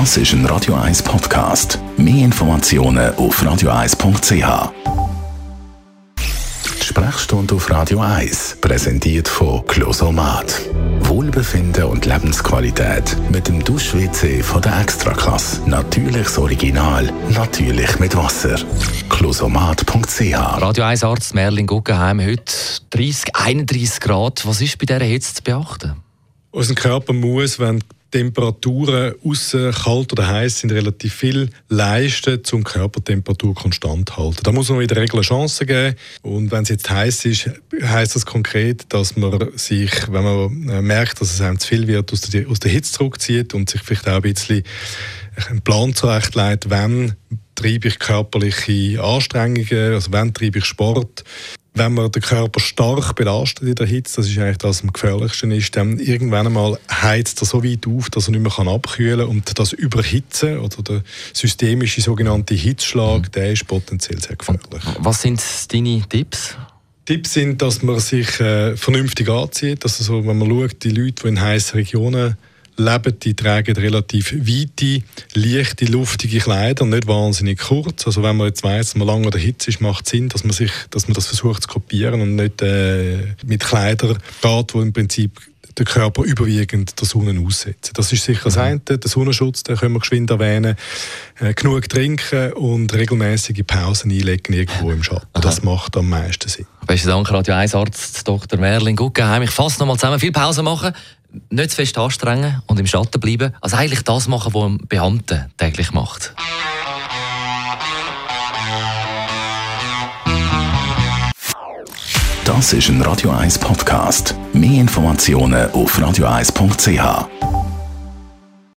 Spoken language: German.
Das ist ein Radio 1 Podcast. Mehr Informationen auf radio1.ch. Die Sprechstunde auf Radio 1 präsentiert von Closomat. Wohlbefinden und Lebensqualität mit dem Dusch-WC von der Extraklasse. Natürliches Original, natürlich mit Wasser. Closomat.ch Radio 1 Arzt Merlin Guggenheim, heute 30, 31 Grad. Was ist bei dieser Hitze zu beachten? Unser Körper muss, wenn Temperaturen außen kalt oder heiß sind, relativ viel leisten, um Körpertemperatur konstant zu halten. Da muss man in der Regel eine geben. Und wenn es jetzt heiß ist, heißt das konkret, dass man sich, wenn man äh, merkt, dass es einem zu viel wird, aus der, aus der Hitze zurückzieht und sich vielleicht auch ein bisschen einen Plan zurechtlegt, wann treibe ich körperliche Anstrengungen, also wann treibe ich Sport wenn man den Körper stark belastet in der Hitze, das ist eigentlich das, was am gefährlichsten ist, dann irgendwann einmal heizt er so weit auf, dass er nicht mehr abkühlen kann. Und das Überhitzen oder der systemische sogenannte Hitzschlag, mhm. der ist potenziell sehr gefährlich. Was sind deine Tipps? Tipps sind, dass man sich äh, vernünftig anzieht. Also so, wenn man schaut, die Leute, die in heißen Regionen leben, die tragen relativ weite, leichte, luftige Kleider, nicht wahnsinnig kurz. Also wenn man jetzt weiss, dass man lange oder Hitze ist, macht es Sinn, dass man, sich, dass man das versucht zu kopieren und nicht äh, mit Kleidern geht, wo im Prinzip den Körper überwiegend der Sonne aussetzen. Das ist sicher das mhm. eine. Der Sonnenschutz, den können wir geschwind erwähnen. Äh, genug trinken und regelmäßige Pausen einlegen irgendwo im Schatten. Das macht am meisten Sinn. Besten Dank, Radio 1 Arzt Dr. Merlin Guggenheim. Ich fasse nochmal zusammen. Viel Pause machen, nicht zu fest anstrengen und im Schatten bleiben. Also eigentlich das machen, was ein Beamter täglich macht. Das ist ein Radio 1 Podcast. Mehr Informationen auf radio1.ch.